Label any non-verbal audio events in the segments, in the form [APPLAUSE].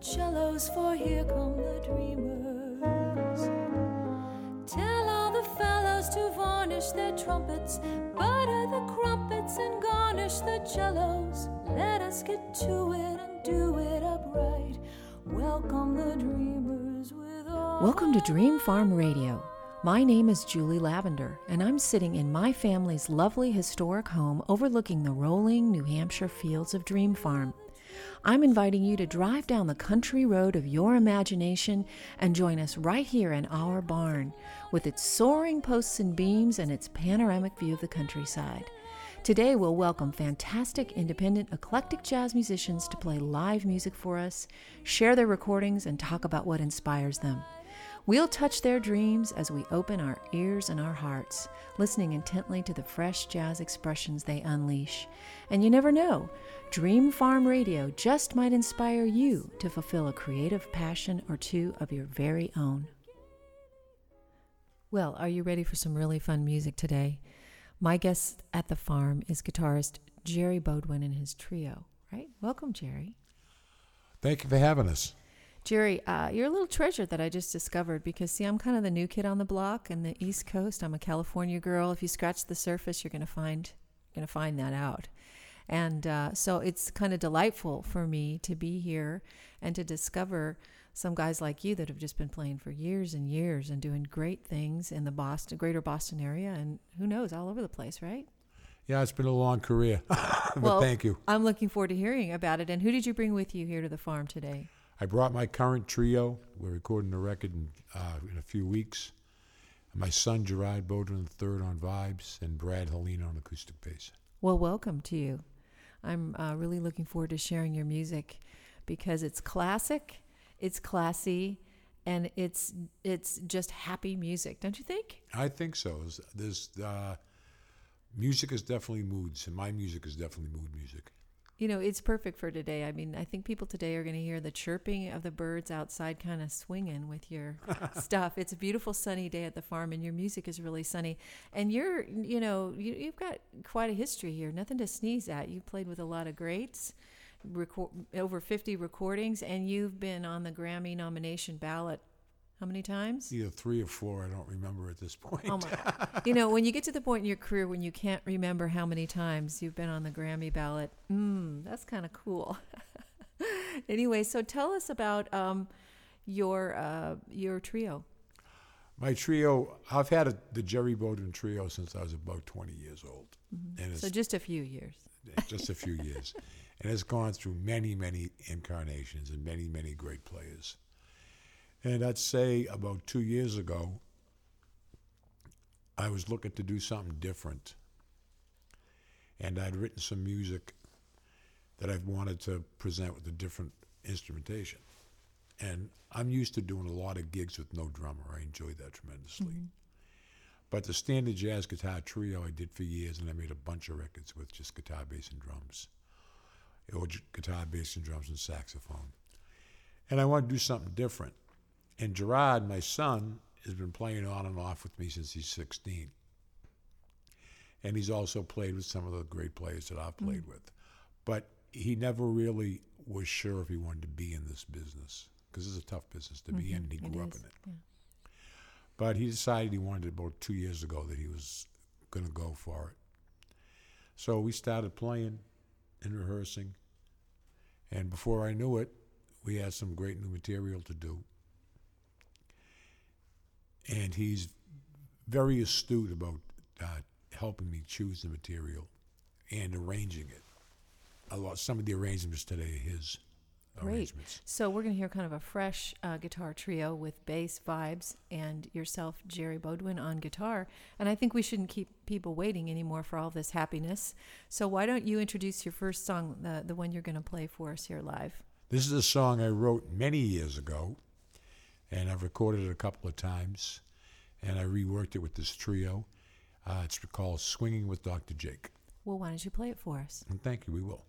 Cellos, for here come the dreamers. Tell all the fellows to varnish their trumpets, butter the crumpets, and garnish the cellos. Let us get to it and do it upright. Welcome the dreamers with all. Welcome to Dream Farm Radio. My name is Julie Lavender, and I'm sitting in my family's lovely historic home overlooking the rolling New Hampshire fields of Dream Farm. I'm inviting you to drive down the country road of your imagination and join us right here in our barn with its soaring posts and beams and its panoramic view of the countryside. Today, we'll welcome fantastic, independent, eclectic jazz musicians to play live music for us, share their recordings, and talk about what inspires them. We'll touch their dreams as we open our ears and our hearts, listening intently to the fresh jazz expressions they unleash. And you never know, Dream Farm Radio just might inspire you to fulfill a creative passion or two of your very own. Well, are you ready for some really fun music today? My guest at the farm is guitarist Jerry Beaudoin and his trio, right? Welcome, Jerry. Thank you for having us. Jerry, uh, you're a little treasure that I just discovered because, see, I'm kind of the new kid on the block in the East Coast. I'm a California girl. If you scratch the surface, you're going to find going to find that out. And uh, so it's kind of delightful for me to be here and to discover some guys like you that have just been playing for years and years and doing great things in the Boston, greater Boston area, and who knows, all over the place, right? Yeah, it's been a long career, [LAUGHS] but well, thank you. I'm looking forward to hearing about it. And who did you bring with you here to the farm today? I brought my current trio. We're recording a record in, uh, in a few weeks. My son Gerard Beaudoin III on vibes and Brad Hallen on acoustic bass. Well, welcome to you. I'm uh, really looking forward to sharing your music because it's classic, it's classy, and it's it's just happy music, don't you think? I think so. There's uh, music is definitely moods, and my music is definitely mood music. You know, it's perfect for today. I mean, I think people today are going to hear the chirping of the birds outside kind of swinging with your [LAUGHS] stuff. It's a beautiful sunny day at the farm and your music is really sunny. And you're, you know, you, you've got quite a history here. Nothing to sneeze at. You played with a lot of greats, record, over 50 recordings, and you've been on the Grammy nomination ballot how many times? Either three or four. I don't remember at this point. Oh my God. [LAUGHS] you know, when you get to the point in your career when you can't remember how many times you've been on the Grammy ballot, mm, that's kind of cool. [LAUGHS] anyway, so tell us about um, your uh, your trio. My trio, I've had a, the Jerry Beaudoin trio since I was about 20 years old. Mm-hmm. And so just a few years. just a few years. [LAUGHS] And it's gone through many, many incarnations and many, many great players. And I'd say about two years ago, I was looking to do something different. And I'd written some music that I wanted to present with a different instrumentation. And I'm used to doing a lot of gigs with no drummer. I enjoy that tremendously. Mm-hmm. But the standard jazz guitar trio I did for years, and I made a bunch of records with just guitar, bass, and drums, or guitar, bass, and drums and saxophone. And I want to do something different. And Gerard, my son, has been playing on and off with me since he's 16. And he's also played with some of the great players that I've played mm. with. But he never really was sure if he wanted to be in this business because it's a tough business to mm-hmm. be in, and he grew up in it. Yeah. But he decided he wanted it about two years ago that he was going to go for it. So we started playing and rehearsing. And before I knew it, we had some great new material to do. And he's very astute about uh, helping me choose the material and arranging it. A lot, some of the arrangements today are his Great. arrangements. So we're going to hear kind of a fresh uh, guitar trio with bass vibes and yourself, Jerry Beaudoin, on guitar. And I think we shouldn't keep people waiting anymore for all this happiness. So why don't you introduce your first song, the the one you're going to play for us here live? This is a song I wrote many years ago, and I've recorded it a couple of times, and I reworked it with this trio. Uh, it's called Swinging with Dr. Jake. Well, why don't you play it for us? And thank you, we will.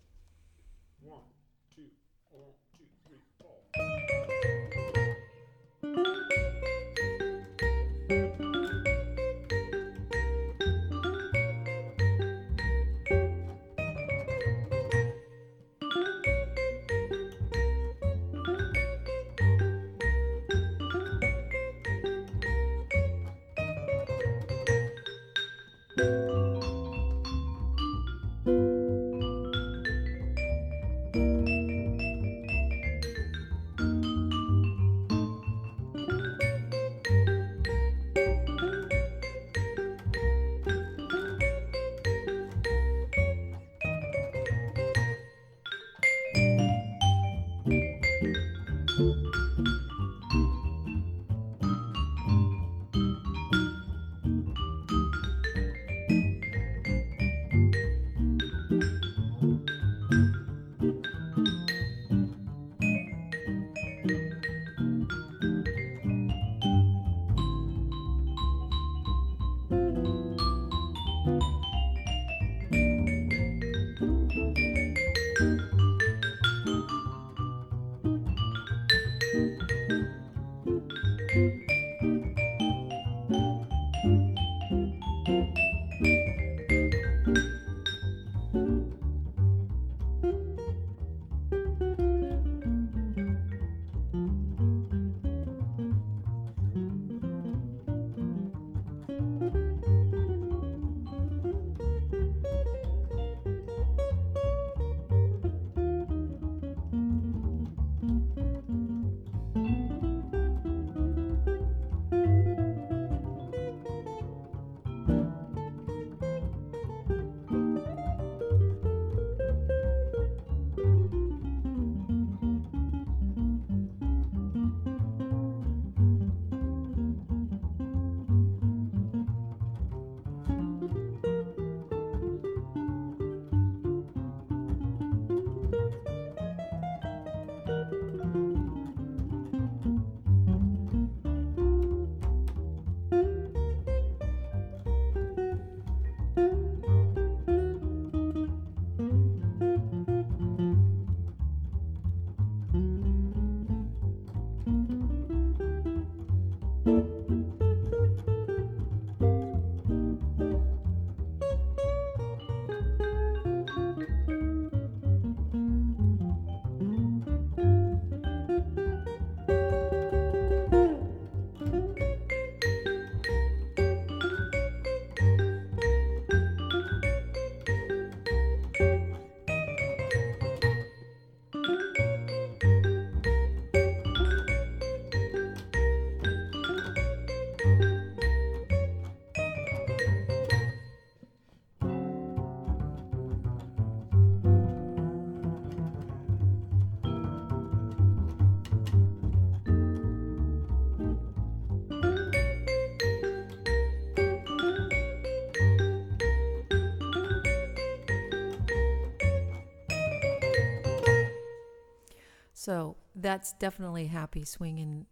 So that's definitely happy swinging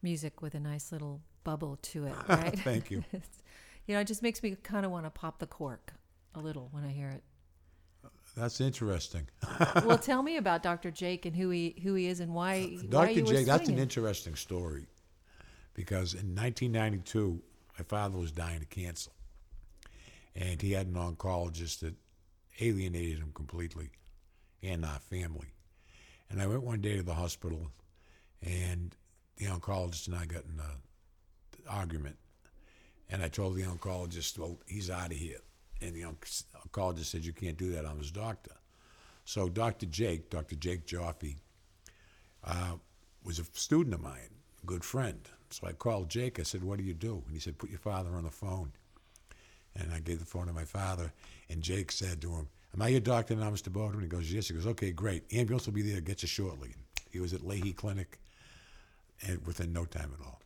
music with a nice little bubble to it, [LAUGHS] right? Thank you. [LAUGHS] You know, it just makes me kind of want to pop the cork a little when I hear it. That's interesting. [LAUGHS] well, tell me about Dr. Jake and who he who he is and why. why Dr. were Jake, that's an interesting story because in 1992, my father was dying of cancer. And he had an oncologist that alienated him completely and our family. And I went one day to the hospital, and the oncologist and I got in a argument, and I told the oncologist, "Well, he's out of here," and the onc- oncologist said, "You can't do that. I'm his doctor." So Dr. Jake, Dr. Jake Joffe, uh, was a student of mine, a good friend. So I called Jake. I said, "What do you do?" And he said, "Put your father on the phone." And I gave the phone to my father, and Jake said to him, "Am I your doctor now, Mr. Beaudoin?" He goes, "Yes." He goes, "Okay, great. Ambulance will be there to get you shortly." He was at Lahey Clinic, and within no time at all.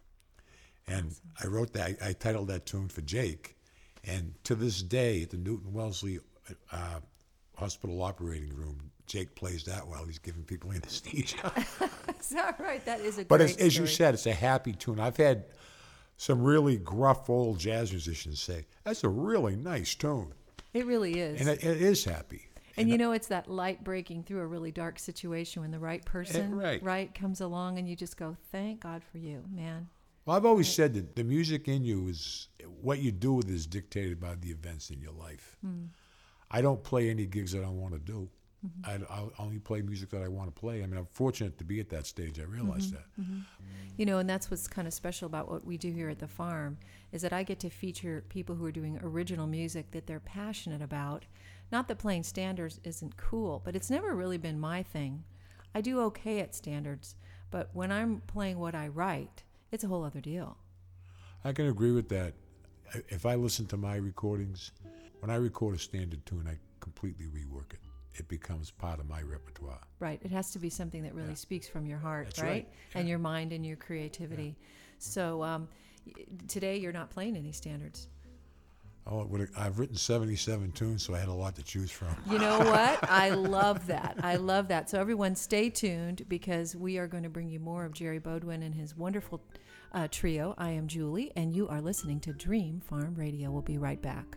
And I wrote that. I, I titled that tune for Jake, and to this day, at the Newton Wellesley uh, Hospital operating room, Jake plays that while he's giving people [LAUGHS] anesthesia. [LAUGHS] Is that right? That is a But as, as you said, it's a happy tune. I've had some really gruff old jazz musicians say, that's a really nice tune. It really is. And it, it is happy. And you know, it's that light breaking through a really dark situation when the right person, Eh, right. comes along, and you just go, "Thank God for you, man." Well, I've always said that the music in you is what you do with it is dictated by the events in your life. I don't play any gigs that I don't want to do. Mm-hmm. I, I'll only play music that I want to play. I mean, I'm fortunate to be at that stage. I realize mm-hmm. that. Mm-hmm. You know, and that's what's kind of special about what we do here at the farm is that I get to feature people who are doing original music that they're passionate about. Not that playing standards isn't cool, but it's never really been my thing. I do okay at standards, but when I'm playing what I write, it's a whole other deal. I can agree with that. If I listen to my recordings, when I record a standard tune, I completely rework it. It becomes part of my repertoire. Right. It has to be something that really speaks from your heart, right? right. And your mind and your creativity. So um, today you're not playing any standards. Oh, I've written 77 tunes, so I had a lot to choose from. You know what? [LAUGHS] I love that. I love that. So everyone, stay tuned because we are going to bring you more of Jerry Beaudoin and his wonderful uh, trio. I am Julie, and you are listening to Dream Farm Radio. We'll be right back.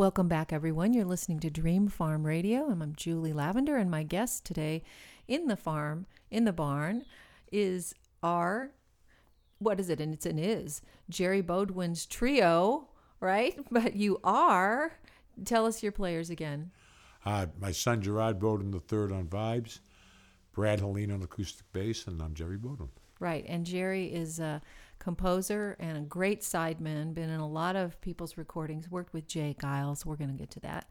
Welcome back, everyone. You're listening to Dream Farm Radio, and I'm Julie Lavender, and my guest today in the farm, in the barn, is our, what is it? And it's an is, Jerry Beaudoin's trio, right? [LAUGHS] But you are, tell us your players again. Uh, my son Gerard the third on vibes, Brad Hallen on acoustic bass, and I'm Jerry Beaudoin. Right, and Jerry is a composer and a great sideman. Been in a lot of people's recordings. Worked with J. Geils. We're going to get to that.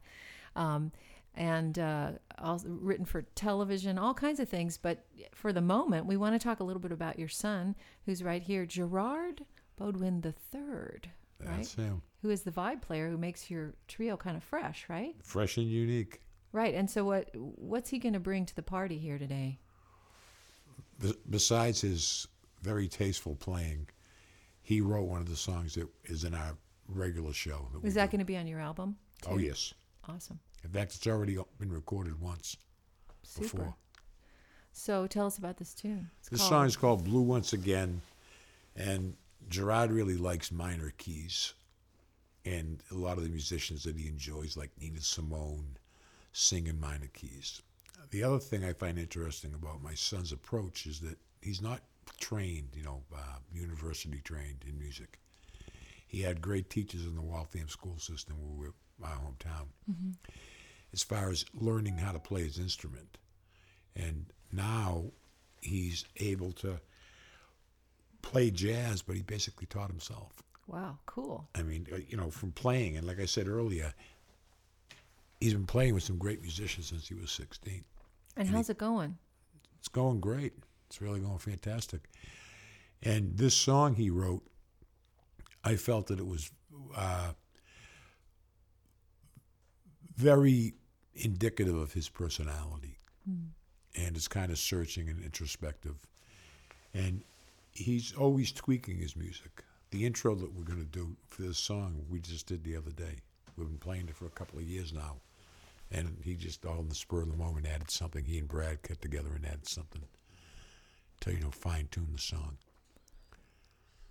Um, and uh, also written for television, all kinds of things. But for the moment, we want to talk a little bit about your son, who's right here, Gerard the third. That's right? him. Who is the vibe player who makes your trio kind of fresh, right? Fresh and unique. Right. And so, what what's he going to bring to the party here today? Be- Besides his very tasteful playing, he wrote one of the songs that is in our regular show. we Is that going to be on your album? Oh yes. Awesome. In fact, it's already been recorded once Super. before. So tell us about this tune. It's This called- song is called Blue Once Again, and Gerard really likes minor keys. And a lot of the musicians that he enjoys, like Nina Simone, sing in minor keys. The other thing I find interesting about my son's approach is that he's not trained, you know, uh, university trained in music. He had great teachers in the Waltham school system, where we're my hometown, as far as learning how to play his instrument. And now he's able to play jazz, but he basically taught himself. Wow, cool. I mean, uh, you know, from playing, and like I said earlier, he's been playing with some great musicians since he was 16. And how's it going? It's going great. It's really going fantastic. And this song he wrote, I felt that it was uh, very indicative of his personality. And it's kind of searching and introspective. And he's always tweaking his music. The intro that we're going to do for this song, we just did the other day. We've been playing it for a couple of years now. And he just, all in the spur of the moment, added something. He and Brad cut together and added something to, you know, fine tune the song.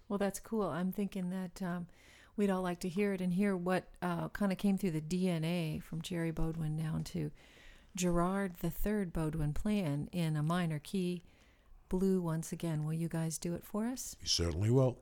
Well, that's cool. I'm thinking that um, we'd all like to hear it and hear what uh, kind of came through the DNA from Jerry Beaudoin down to Gerard the Third Beaudoin Plan in a minor key, blue once again. Will you guys do it for us? You certainly will.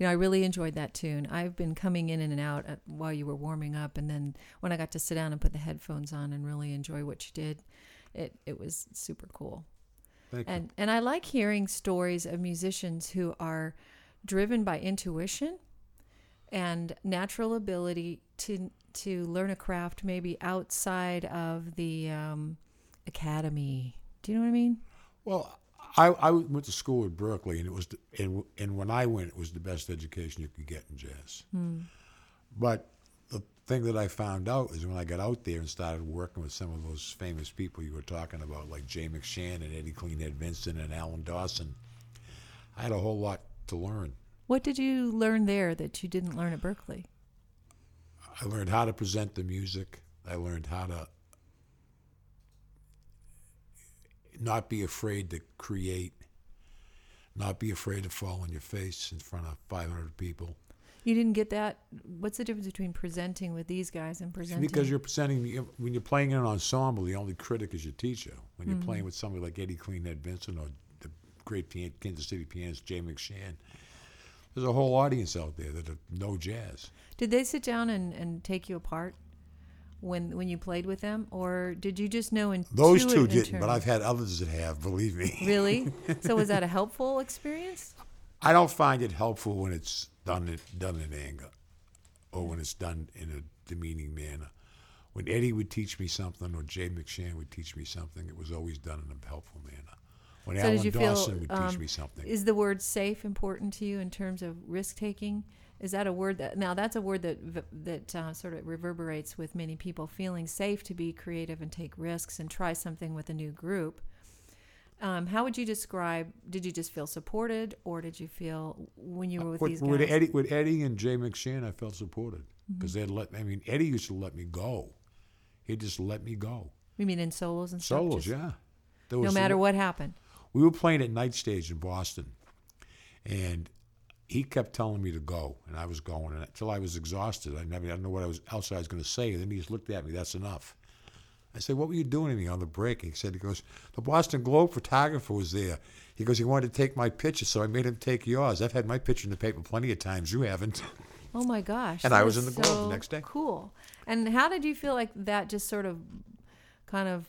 You know, I really enjoyed that tune. I've been coming in and out while you were warming up, and then when I got to sit down and put the headphones on and really enjoy what you did, it it was super cool. Thank you. And and I like hearing stories of musicians who are driven by intuition and natural ability to to learn a craft maybe outside of the um, academy. Do you know what I mean? Well, I, I went to school at Berklee, and it was the, and and when I went, it was the best education you could get in jazz. Hmm. But the thing that I found out is when I got out there and started working with some of those famous people you were talking about, like Jay McShann and Eddie Cleanhead Vinson and Alan Dawson, I had a whole lot to learn. What did you learn there that you didn't learn at Berklee? I learned how to present the music. I learned how to not be afraid to create, not be afraid to fall on your face in front of 500 people. You didn't get that. What's the difference between presenting with these guys and presenting? Because you're presenting, when you're playing in an ensemble, the only critic is your teacher. When you're Mm-hmm. playing with somebody like Eddie Cleanhead Vinson or the great pian- Kansas City pianist Jay McShann, there's a whole audience out there that know jazz. Did they sit down and, and take you apart when when you played with them, or did you just know in Those two didn't, but I've had others that have, believe me. [LAUGHS] really. [LAUGHS] so was that a helpful experience? I don't find it helpful when it's done in, done in anger, or when it's done in a demeaning manner. When Eddie would teach me something, or Jay McShann would teach me something, it was always done in a helpful manner. When So Alan you feel, Dawson would teach um, me something. Is the word safe important to you in terms of risk taking? Is that a word that now that's a word that that uh, sort of reverberates with many people feeling safe to be creative and take risks and try something with a new group. Um, how would you describe? Did you just feel supported, or did you feel when you were with, with, these with guys? Eddie, with Eddie and Jay McShann, I felt supported Mm-hmm. because they'd let. I mean, Eddie used to let me go. He just let me go. you mean in solos and stuff? Solos, just- yeah. There No matter what happened. we were playing at Night Stage in Boston, and he kept telling me to go, and I was going and until I was exhausted. I, never, I didn't know what I was else I was going to say. And then he just looked at me. That's enough. I said, "What were you doing to me on the break?" He said, "He goes, the Boston Globe photographer was there. He goes, he wanted to take my picture, so I made him take yours. I've had my picture in the paper plenty of times. You haven't." Oh my gosh! And I was in the Globe the next day. Cool. And how did you feel like that? Just sort of, kind of,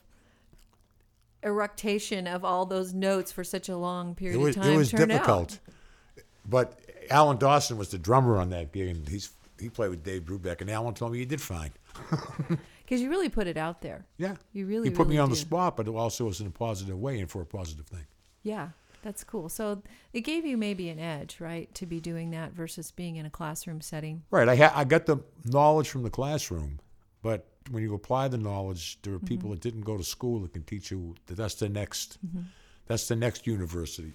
eructation of all those notes for such a long period was, of time it was difficult. out. But Alan Dawson was the drummer on that gig, and he's he played with Dave Brubeck, and Alan told me he did fine. [LAUGHS] Because you really put it out there. Yeah, You really, he put me really on the spot, but it also was in a positive way and for a positive thing. Yeah, that's cool. So it gave you maybe an edge, right, to be doing that versus being in a classroom setting. Right, I ha- I got the knowledge from the classroom, but when you apply the knowledge, there are people Mm-hmm. that didn't go to school that can teach you that that's the next, that's the next university.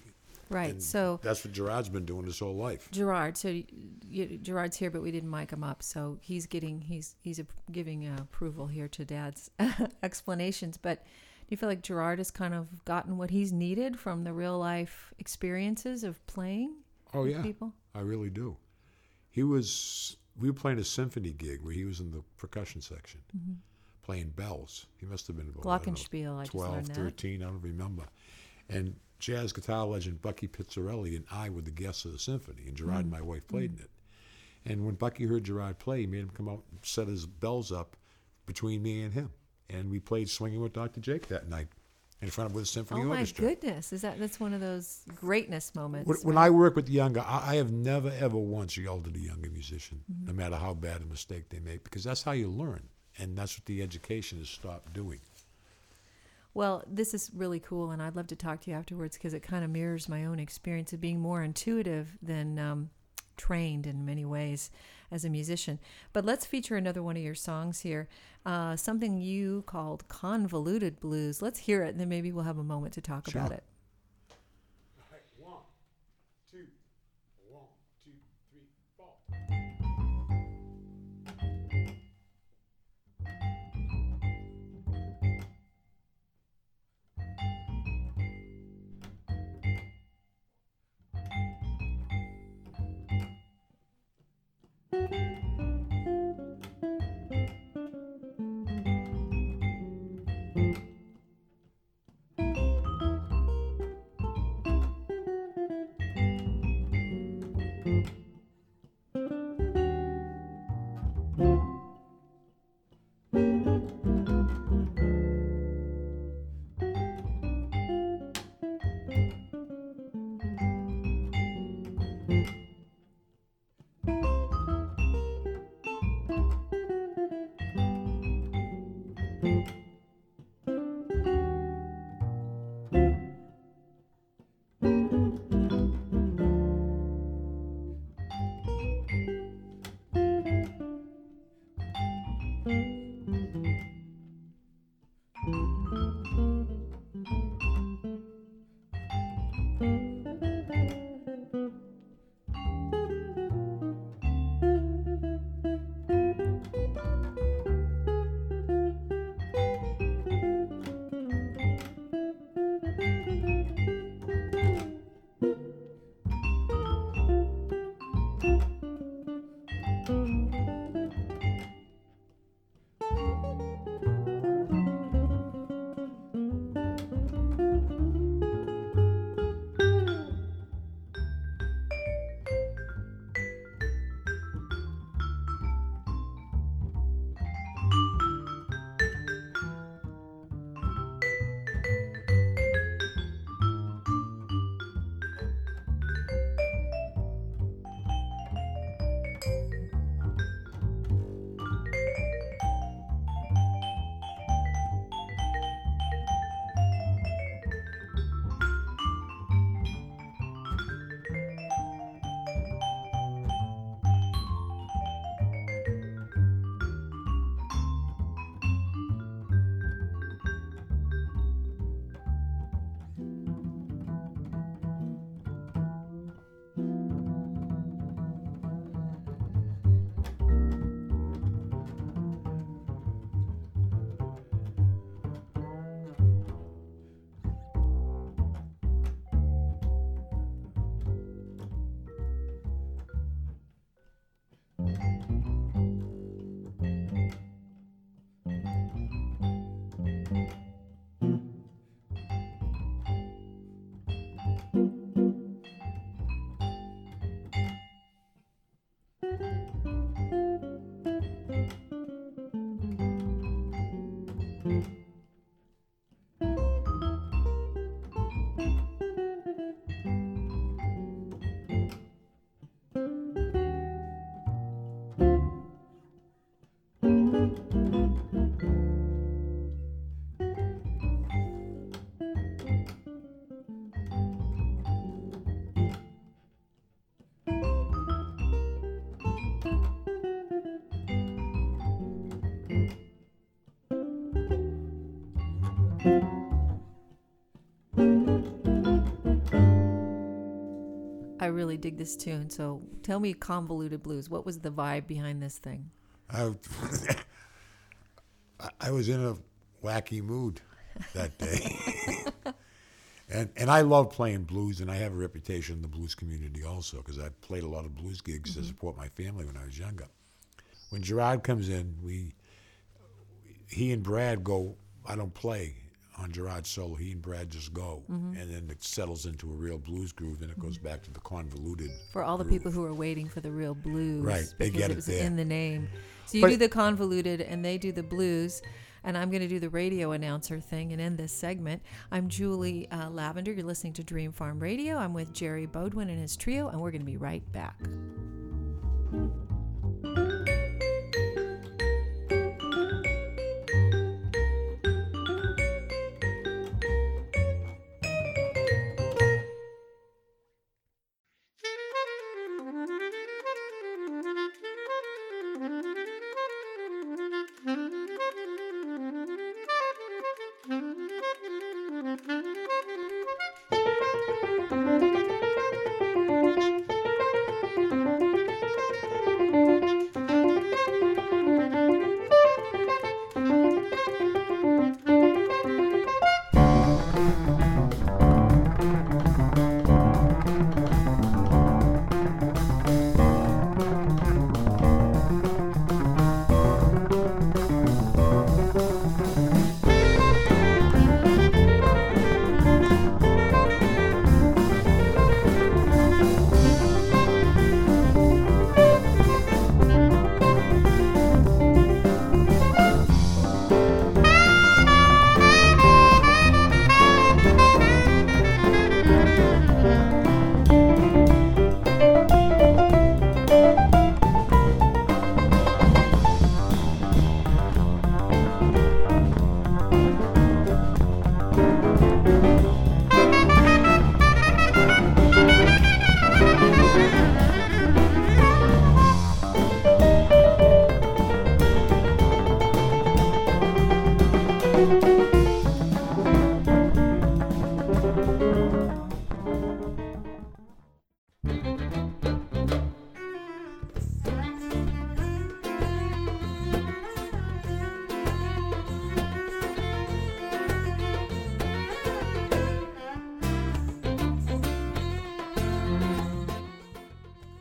Right. And so that's what Gerard's been doing his whole life. Gerard, so y y Gerard's here, but we didn't mic him up, so he's getting he's he's ap- giving uh, approval here to Dad's [LAUGHS] explanations. But do you feel like Gerard has kind of gotten what he's needed from the real life experiences of playing Oh yeah, people? I really do. He was. We were playing a symphony gig where he was in the percussion section, playing bells. He must have been about I don't know, Glockenspiel, I just 12, 13, I don't remember. And jazz guitar legend Bucky Pizzarelli and I were the guests of the symphony, and Gerard Mm. and my wife played in it. And when Bucky heard Gerard play, he made him come out and set his bells up between me and him. And we played Swinging with Dr. Jake that night in front of with a symphony Oh my orchestra. goodness! Is that that's one of those greatness moments? When, when? I work with the younger, I, I have never ever once yelled at a younger musician, Mm-hmm. no matter how bad a mistake they make, because that's how you learn, and that's what the education has stopped doing. Well, this is really cool, and I'd love to talk to you afterwards because it kind of mirrors my own experience of being more intuitive than um, trained in many ways as a musician. But let's feature another one of your songs here, uh, something you called Convoluted Blues. Let's hear it, and then maybe we'll have a moment to talk about it. I really dig this tune. So tell me, convoluted blues. What was the vibe behind this thing? I, [LAUGHS] I was in a wacky mood that day. [LAUGHS] and and I love playing blues, and I have a reputation in the blues community also because I played a lot of blues gigs to mm-hmm. support my family when I was younger. When Gerard comes in, we he and Brad go. I don't play on Gerard's solo. He and Brad just go, and then it settles into a real blues groove, and it goes back to the convoluted. For all the groove. people who are waiting for the real blues. Right, they get it it was there. in the name. So you But- do the convoluted and they do the blues. And I'm going to do the radio announcer thing and end this segment. I'm Julie uh, Lavender. You're listening to Dream Farm Radio. I'm with Jerry Beaudoin and his trio, and we're going to be right back.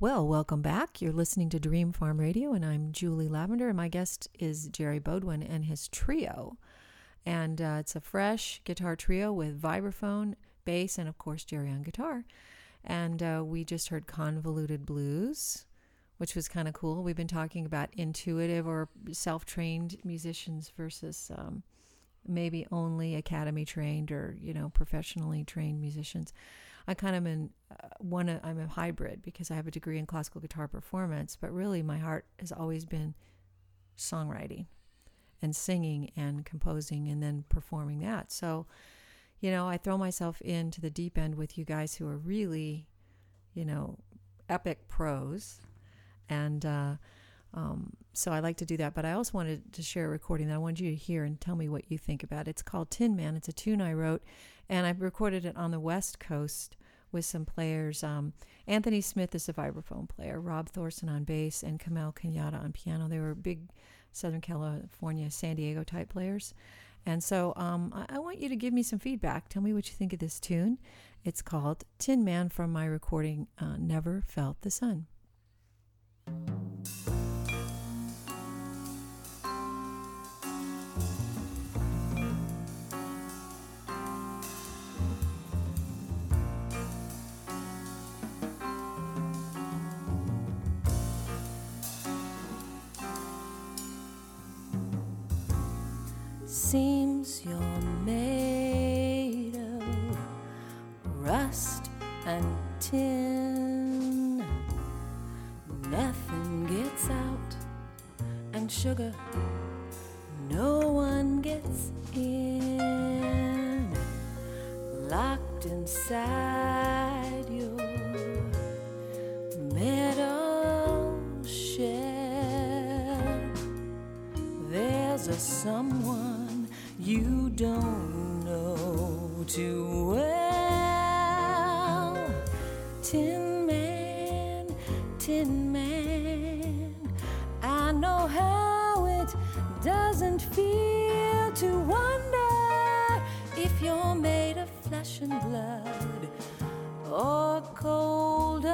Well, welcome back. You're listening to Dream Farm Radio, and I'm Julie Lavender, and my guest is Jerry Beaudoin and his trio. And uh, it's a fresh guitar trio with vibraphone, bass, and of course, Jerry on guitar. And uh, we just heard Convoluted Blues, which was kind of cool. We've been talking about intuitive or self trained musicians versus um, maybe only academy trained or, you know, professionally trained musicians. I kind of in uh, one. I'm a hybrid because I have a degree in classical guitar performance, but really my heart has always been songwriting and singing and composing and then performing that. So, you know, I throw myself into the deep end with you guys who are really, you know, epic pros, and uh, um, so I like to do that. But I also wanted to share a recording that I wanted you to hear and tell me what you think about. It's called Tin Man. It's a tune I wrote, and I recorded it on the West Coast with some players. Um, Anthony Smith is a vibraphone player, Rob Thorsen on bass, and Kamau Kenyatta on piano. They were big Southern California, San Diego type players. And so um, I, I want you to give me some feedback. Tell me what you think of this tune. It's called Tin Man from my recording, uh, Never Felt the Sun. Tin. Nothing gets out, and sugar, no one gets in. Locked inside your metal shell. There's a someone you don't know too well. Flesh and blood or cold,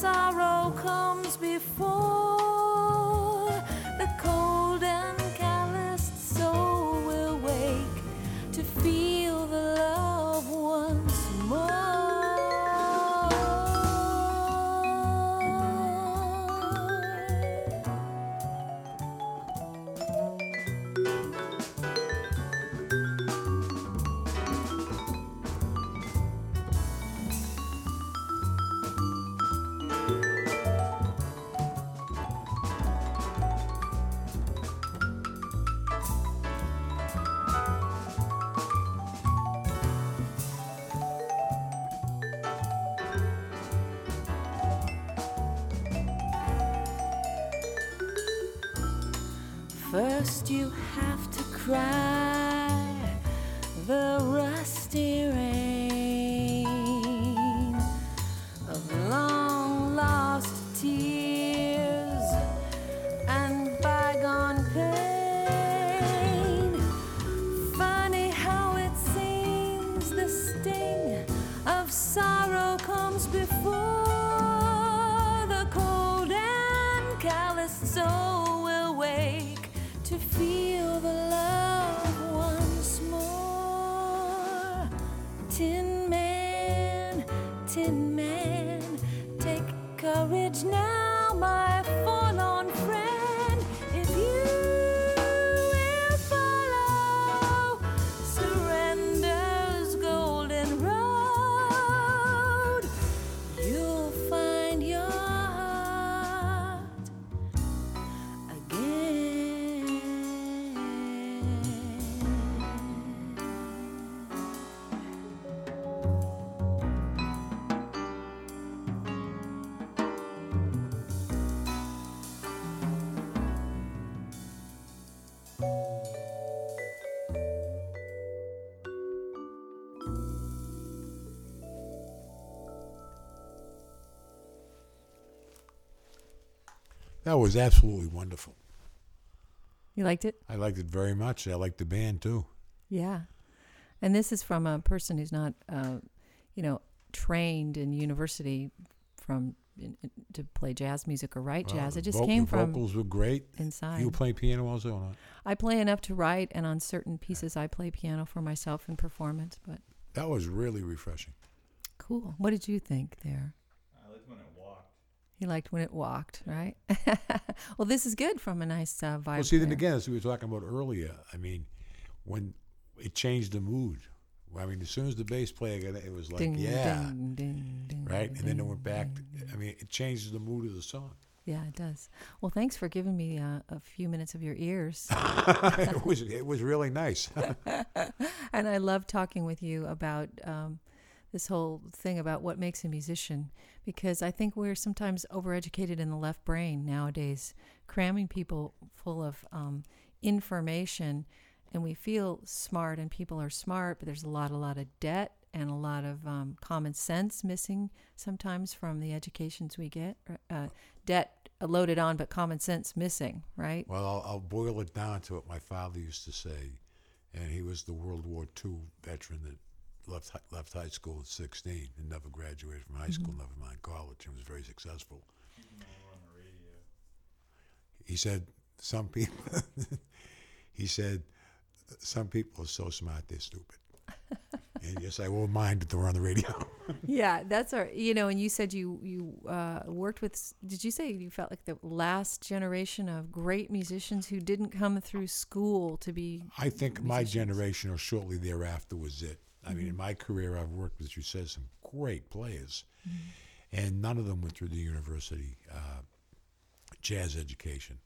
sorrow comes before That was absolutely wonderful. You liked it? I liked it very much. I liked the band too. Yeah. And this is from a person who's not, uh, you know, trained in university from in, to play jazz music or write jazz. Well, It just came the from vocals were great. inside. You play piano also or not? I play enough to write, and on certain pieces, I play piano for myself in performance. But That was really refreshing. cool. What did you think there? I liked when it He liked when it walked, right? [LAUGHS] well, this is good from a nice uh, vibe. Well, see, then again, as we were talking about earlier, I mean, when it changed the mood. I mean, as soon as the bass player got it, it was like, Ding, yeah, ding, ding, right? And then it went back. To, I mean, it changes the mood of the song. Yeah, it does. Well, thanks for giving me uh, a few minutes of your ears. [LAUGHS] it was it was really nice. [LAUGHS] and I love talking with you about um, this whole thing about what makes a musician because I think we're sometimes overeducated in the left brain nowadays, cramming people full of um, information, and we feel smart and people are smart, but there's a lot, a lot of debt and a lot of um, common sense missing sometimes from the educations we get. Uh, debt loaded on, but common sense missing, right? well, I'll, I'll boil it down to what my father used to say, and he was the World War II veteran that left left high school at 16 and never graduated from high school, never mind college, and was very successful. He said some people. [LAUGHS] he said some people are so smart they're stupid. [LAUGHS] and yes, I won't mind that they're on the radio. [LAUGHS] Yeah, that's our. You know, and you said you you uh, worked with. Did you say you felt like the last generation of great musicians who didn't come through school to be? I think my generation or shortly thereafter was it. I mean, in my career, I've worked with, you said, some great players, and none of them went through the university uh, jazz education.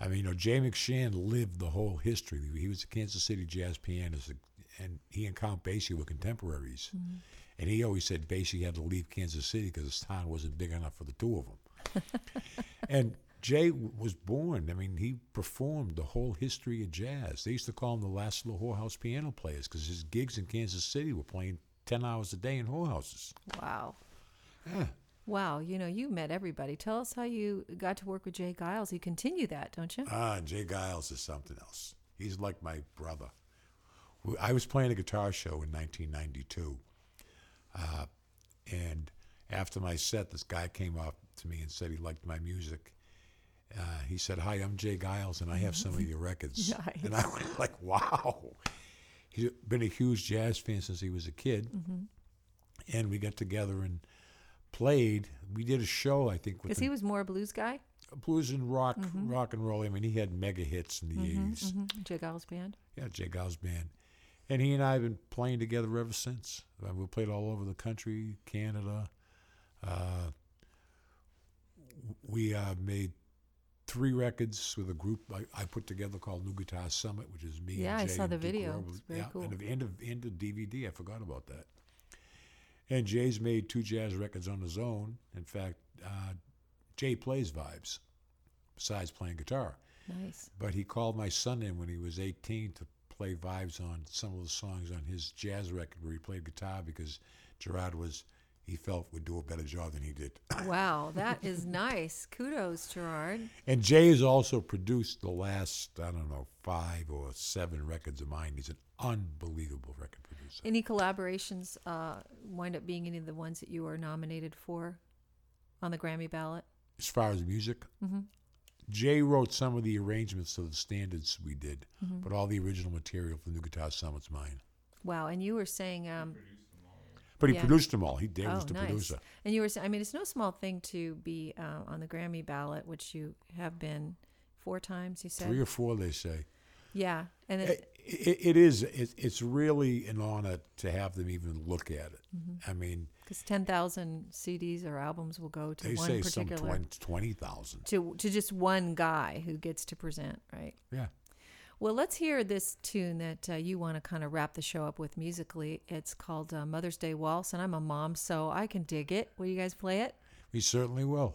I mean, you know, Jay McShann lived the whole history. He was a Kansas City jazz pianist, and he and Count Basie were contemporaries. And he always said Basie had to leave Kansas City because his town wasn't big enough for the two of them. [LAUGHS] and Jay was born. I mean, he performed the whole history of jazz. They used to call him the last little whorehouse piano players because his gigs in Kansas City were playing ten hours a day in whorehouses. Wow, Yeah. wow. You know, you met everybody. Tell us how you got to work with J. Geils. You continue that, don't you? Ah, J. Geils is something else. He's like my brother. I was playing a guitar show in 1992, uh, and after my set, this guy came up to me and said he liked my music. Uh, he said, "Hi, I'm J. Geils, and I have some of your [LAUGHS] records." And I was like, "Wow!" He's been a huge jazz fan since he was a kid, and we got together and played. We did a show, I think, Because he was more a blues guy. blues and rock, rock and roll. I mean, he had mega hits in the 80s. Mhm, J. Geils band. Yeah, J. Geils band. And he and I have been playing together ever since. Uh, we played all over the country, Canada. Uh, we uh, made three records with a group I, I put together called New Guitar Summit, which is me. Yeah, and I saw the Duke video. It's very yeah, cool. And the end of end of DVD, I forgot about that. And Jay's made two jazz records on his own. In fact, uh, Jay plays vibes, besides playing guitar. Nice. But he called my son in when he was 18 to play vibes on some of the songs on his jazz record where he played guitar because Gerard was, he felt, would do a better job than he did. [COUGHS] Wow, that is nice. Kudos, Gerard. And Jay has also produced the last, I don't know, five or seven records of mine. He's an unbelievable record producer. Any collaborations uh, wind up being any of the ones that you are nominated for on the Grammy ballot? As far as music, mm-hmm. Jay wrote some of the arrangements of the standards we did, but all the original material for New Guitar Summit's mine. Wow, and you were saying, um, But he Yeah. produced them all. He Dave oh, was the nice. producer. And you were, saying, I mean, it's no small thing to be uh, on the Grammy ballot, which you have been four times. You said, Three or four, they say. yeah, and it, It, it, is. It, it's really an honor to have them even look at it. Mm-hmm. I mean, because ten thousand CDs or albums will go to they one say some particular 20 20,000. to to just one guy who gets to present, right? Yeah. Well, let's hear this tune that uh, you want to kind of wrap the show up with musically. It's called uh, Mother's Day Waltz, and I'm a mom, so I can dig it. Will you guys play it? We certainly will.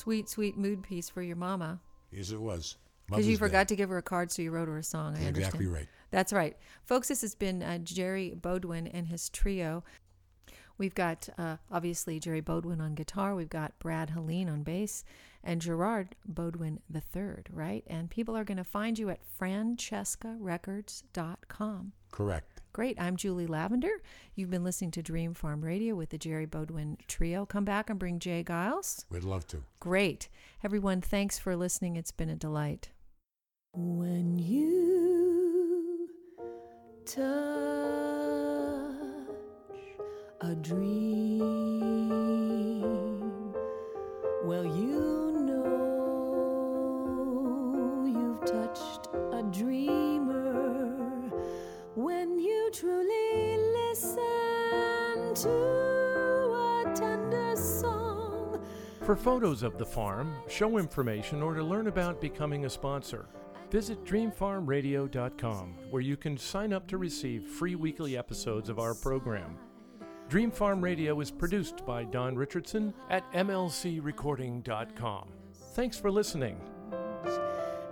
Sweet, sweet mood piece for your mama. Yes, it was. Because you Mother's Day. forgot to give her a card, so you wrote her a song. I That's understand. exactly right. That's right. Folks, this has been uh, Jerry Beaudoin and his trio. We've got uh, obviously Jerry Beaudoin on guitar, we've got Brad Hallen on bass, and Gerard Beaudoin III, right? And people are going to find you at francescarecords.com. Correct. Great. I'm Julie Lavender. You've been listening to Dream Farm Radio with the Jerry Beaudoin Trio. Come back and bring J. Geils. We'd love to. Great. Everyone, thanks for listening. It's been a delight. When you touch a dream, well, you know you've touched a dreamer. When you truly listen to a tender song. For photos of the farm, show information, or to learn about becoming a sponsor, visit dreamfarmradio.com where you can sign up to receive free weekly episodes of our program. Dream Farm Radio is produced by Don Richardson at mlcrecording.com. Thanks for listening.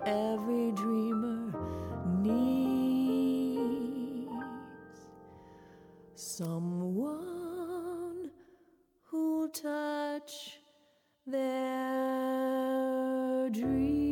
every dreamer someone who'll touch their dreams.